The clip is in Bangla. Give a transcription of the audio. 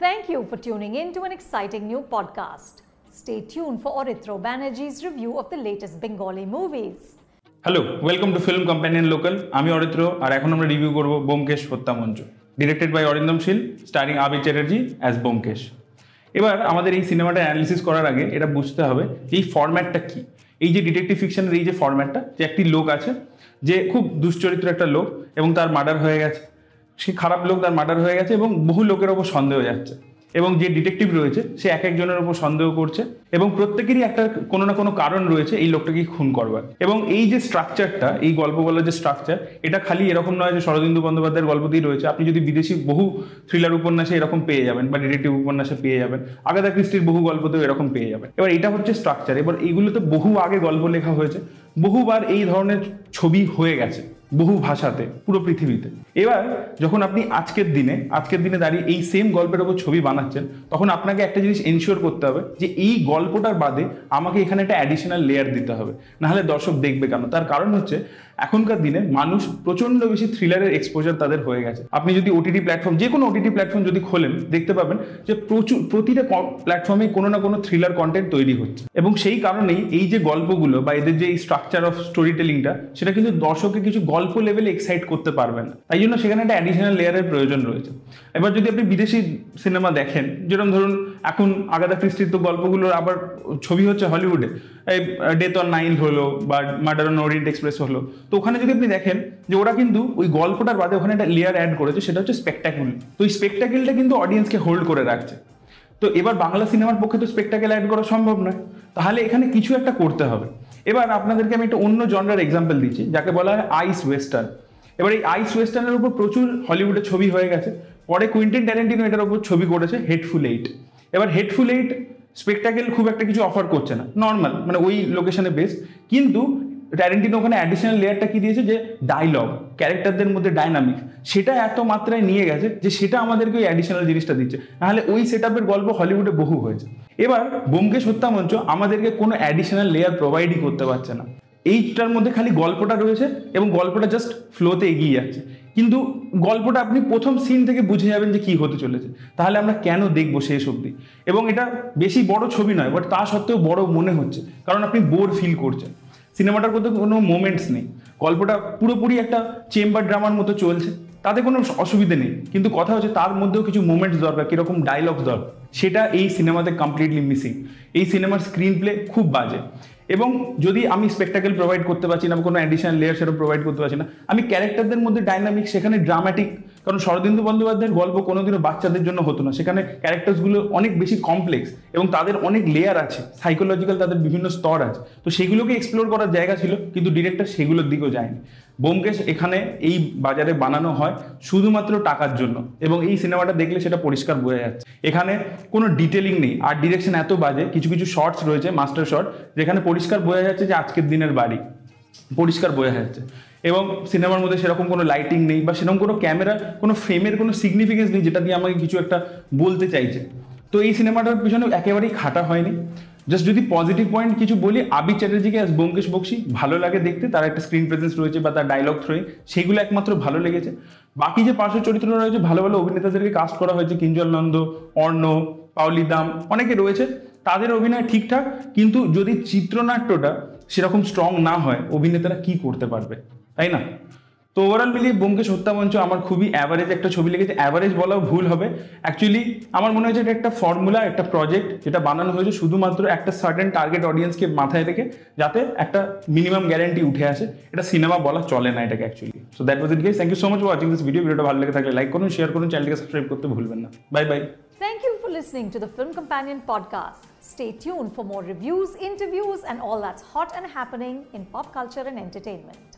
Thank you for tuning in to an exciting new podcast. Stay tuned for Orithro Banerjee's review of the latest Bengali movies. Hello welcome to film companion local আমি অরিত্র আর এখন আমরা রিভিউ করব Byomkesh Hatyamancha directed by Arindam Sil starring Abir Chatterjee as Byomkesh এবার আমাদের এই সিনেমাটা অ্যানালিসিস করার আগে এটা বুঝতে হবে এই ফরম্যাটটা কী এই যে ডিটেকটিভ ফিকশনের এই যে ফরম্যাটটা যে একটি লোক আছে, যে খুব দুশ্চরিত্র একটা লোক এবং তার মার্ডার হয়ে গেছে সে খারাপ লোক তার মার্ডার হয়ে গেছে এবং বহু লোকের ওপর সন্দেহ যাচ্ছে। এবং যে ডিটেকটিভ রয়েছে, সে এক একজনের ওপর সন্দেহ করছে এবং প্রত্যেকেরই একটা কোনো না কোনো কারণ রয়েছে এই লোকটাকে খুন করবার। এবং এই যে স্ট্রাকচারটা এই গল্প বলার যে স্ট্রাকচার এটা খালি এরকম নয় যে শরদিন্দু বন্দ্যোপাধ্যায়ের গল্প দিয়ে রয়েছে। আপনি যদি বিদেশি বহু থ্রিলার উপন্যাসে এরকম পেয়ে যাবেন বা ডিটেকটিভ উপন্যাসে পেয়ে যাবেন আগাদা ক্রিস্টির বহু গল্পতেও এরকম পেয়ে যাবেন। এবার এটা হচ্ছে স্ট্রাকচার এবার এইগুলোতে বহু আগে গল্প লেখা হয়েছে, বহুবার এই ধরনের ছবি হয়ে গেছে। বহু ভাষাতে, পুরো পৃথিবীতে। এবার যখন আপনি আজকের দিনে আজকের দিনে দাঁড়িয়ে এই সেম গল্পের ওপর ছবি বানাচ্ছেন, তখন আপনাকে একটা জিনিস এনশিওর করতে হবে যে এই গল্পটার বাদে আমাকে এখানে একটা অ্যাডিশনাল লেয়ার দিতে হবে। নাহলে দর্শক দেখবে কেন? তার কারণ হচ্ছে, এখনকার দিনে মানুষ প্রচণ্ড বেশি থ্রিলারের এক্সপোজার তাদের হয়ে গেছে। আপনি যদি ওটিটি প্ল্যাটফর্ম যে কোনো ওটিটি প্ল্যাটফর্ম যদি খোলেন, দেখতে পাবেন যে প্রচুর, প্রতিটা প্ল্যাটফর্মে কোনো না কোনো থ্রিলার কন্টেন্ট তৈরি হচ্ছে। এবং সেই কারণেই এই যে গল্পগুলো বা এদের যে স্ট্রাকচার অফ স্টোরি টেলিংটা সেটা কিন্তু দর্শকের কিছু গল্প লেভেলে এক্সাইট করতে পারবে না তাই জন্য সেখানে একটা অ্যাডিশনাল লেয়ারের প্রয়োজন রয়েছে। এবার যদি আপনি বিদেশি সিনেমা দেখেন, যেরকম ধরুন এখন আগাদা ক্রিস্টির গল্পগুলোর আবার ছবি হচ্ছে হলিউডে এই ডেথ অন নাইল হলো বা মার্ডার অন ওরিয়েন্ট এক্সপ্রেস হলো। তো ওখানে যদি আপনি দেখেন যে ওরা কিন্তু ওই গল্পটার বাদে ওখানে একটা লেয়ার অ্যাড করেছে, সেটা হচ্ছে স্পেকটাকুল তো ওই স্পেকটাকেলটা কিন্তু অডিয়েন্সকে হোল্ড করে রাখছে। তো এবার বাংলা সিনেমার পক্ষে তো স্পেকটাকেল অ্যাড করা সম্ভব নয়। তাহলে এখানে কিছু একটা করতে হবে। এবার আপনাদেরকে আমি একটা অন্য জনরার এক্সাম্পল দিচ্ছি, যাকে বলা হয় আইস ওয়েস্টার্ন এবার এই আইস ওয়েস্টার্নের উপর প্রচুর হলিউডে ছবি হয়ে গেছে। পরে কুইন্টিন ট্যারেন্টিনো এটার উপর ছবি করেছে হেডফুল এইট এবার হেডফুল এইট স্পেকটাকেল খুব একটা কিছু অফার করছে না। নর্মাল মানে ওই লোকেশনে বেস কিন্তু ট্যারেন্টিনো ওখানে অ্যাডিশনাল লেয়ারটা কি দিয়েছে যে ডায়লগ ক্যারেক্টারদের মধ্যে ডাইনামিক সেটা এত মাত্রায় নিয়ে গেছে যে সেটা আমাদেরকে ওই অ্যাডিশনাল জিনিসটা দিচ্ছে। নাহলে ওই সেট গল্প হলিউডে বহু হয়েছে। এবার বোমকেশ হত্যা মঞ্চ আমাদেরকে কোনো অ্যাডিশনাল লেয়ার প্রোভাইডই করতে পারছে না। এইটার মধ্যে খালি গল্পটা রয়েছে এবং গল্পটা জাস্ট ফ্লোতে এগিয়ে যাচ্ছে। কিন্তু গল্পটা আপনি প্রথম সিন থেকে বুঝে যাবেন যে কি হতে চলেছে। তাহলে আমরা কেন দেখব শেষ অবধি? এবং এটা বেশি বড় ছবি নয় বাট তা সত্ত্বেও বড় মনে হচ্ছে। কারণ আপনি বোর ফিল করছেন। সিনেমাটার মধ্যে কোনো মোমেন্টস নেই। গল্পটা পুরোপুরি একটা চেম্বার ড্রামার মতো চলছে। তাতে কোনো অসুবিধে নেই। কিন্তু কথা হচ্ছে তার মধ্যেও কিছু মোমেন্টস দরকার, কীরকম ডায়লগস দরকার। সেটা এই সিনেমাতে কমপ্লিটলি মিসিং এই সিনেমার স্ক্রিন প্লে খুব বাজে। এবং যদি আমি স্পেকটাকেল প্রোভাইড করতে পারছি না কোনো অ্যাডিশনাল লেয়ার সেটা প্রোভাইড করতে পারছি না, আমি ক্যারেক্টারদের মধ্যে ডাইনামিক সেখানে ড্রামাটিক কারণ শরদিন্দু বন্দ্যোপাধ্যায়ের গল্প কোনোদিনও বাচ্চাদের জন্য হতো না। সেখানে ক্যারেক্টার্সগুলো অনেক বেশি কমপ্লেক্স এবং তাদের অনেক লেয়ার আছে। সাইকোলজিক্যাল তাদের বিভিন্ন স্তর আছে। তো সেগুলোকে এক্সপ্লোর করার জায়গা ছিল, কিন্তু ডিরেক্টর সেগুলোর দিকেও যায়নি। বোমকেশ এখানে এই বাজারে বানানো হয় শুধুমাত্র টাকার জন্য এবং এই সিনেমাটা দেখলে সেটা পরিষ্কার বোঝা যাচ্ছে। এখানে কোনো ডিটেলিং নেই, আর ডিরেকশন এত বাজে, কিছু কিছু শর্টস রয়েছে মাস্টার শর্ট যেখানে পরিষ্কার বোঝা যাচ্ছে যে আজকের দিনের বাড়ি। পরিষ্কার বোঝা যাচ্ছে। এবং সিনেমার মধ্যে সেরকম কোনো লাইটিং নেই বা সেরকম কোনো ক্যামেরা কোনো ফ্রেমের কোনো সিগনিফিকেন্স নেই যেটা দিয়ে আমাকে কিছু একটা বলতে চাইছে। তো এই সিনেমাটার পিছনে একেবারেই খাটা হয়নি। জাস্ট যদি পজিটিভ পয়েন্ট কিছু বলি আবি চ্যাটার্জিকে অ্যাজ ব্যোমকেশ বক্সি ভালো লাগে দেখতে, তার একটা স্ক্রিন প্রেজেন্স রয়েছে বা তার ডায়লগ থ্রোয়িং সেগুলো একমাত্র ভালো লেগেছে। বাকি যে পার্শ্ব চরিত্র রয়েছে, ভালো ভালো অভিনেতাদেরকে কাস্ট করা হয়েছে, কিঞ্জল নন্দ, অর্ণ পাউলি দাম, অনেকে রয়েছে, তাদের অভিনয় ঠিকঠাক, কিন্তু যদি চিত্রনাট্যটা সেরকম স্ট্রং না হয়, অভিনেতারা কি করতে পারবে? তাই না? তো ওভারঅল মিলিয়ে বোমকেশ হত্যামঞ্চ আমার খুবই অ্যাভারেজ একটা ছবি লেগেছে অ্যাভারেজ বলাও ভুল হবে। অ্যাকচুয়ালি আমার মনে হয়েছে এটা একটা ফর্মুলা একটা প্রজেক্ট যেটা বানানো হয়েছে শুধুমাত্র একটা সার্টেন টার্গেট অডিয়েন্সকে মাথায় রেখে যাতে একটা মিনিমাম গ্যারেন্টি উঠে আসে। এটা সিনেমা বলা চলে না এটাকে actually so that was it guess thank you so much watching this video ভিডিওটা ভালো লেগে থাকলে লাইক করুন শেয়ার করুন চ্যানেলকে সাবস্ক্রাইব করতে ভুলবেন না। Bye bye Thank you for listening to the Film Companion podcast. Stay tuned for more reviews, interviews, and all that's hot and happening in pop culture and entertainment.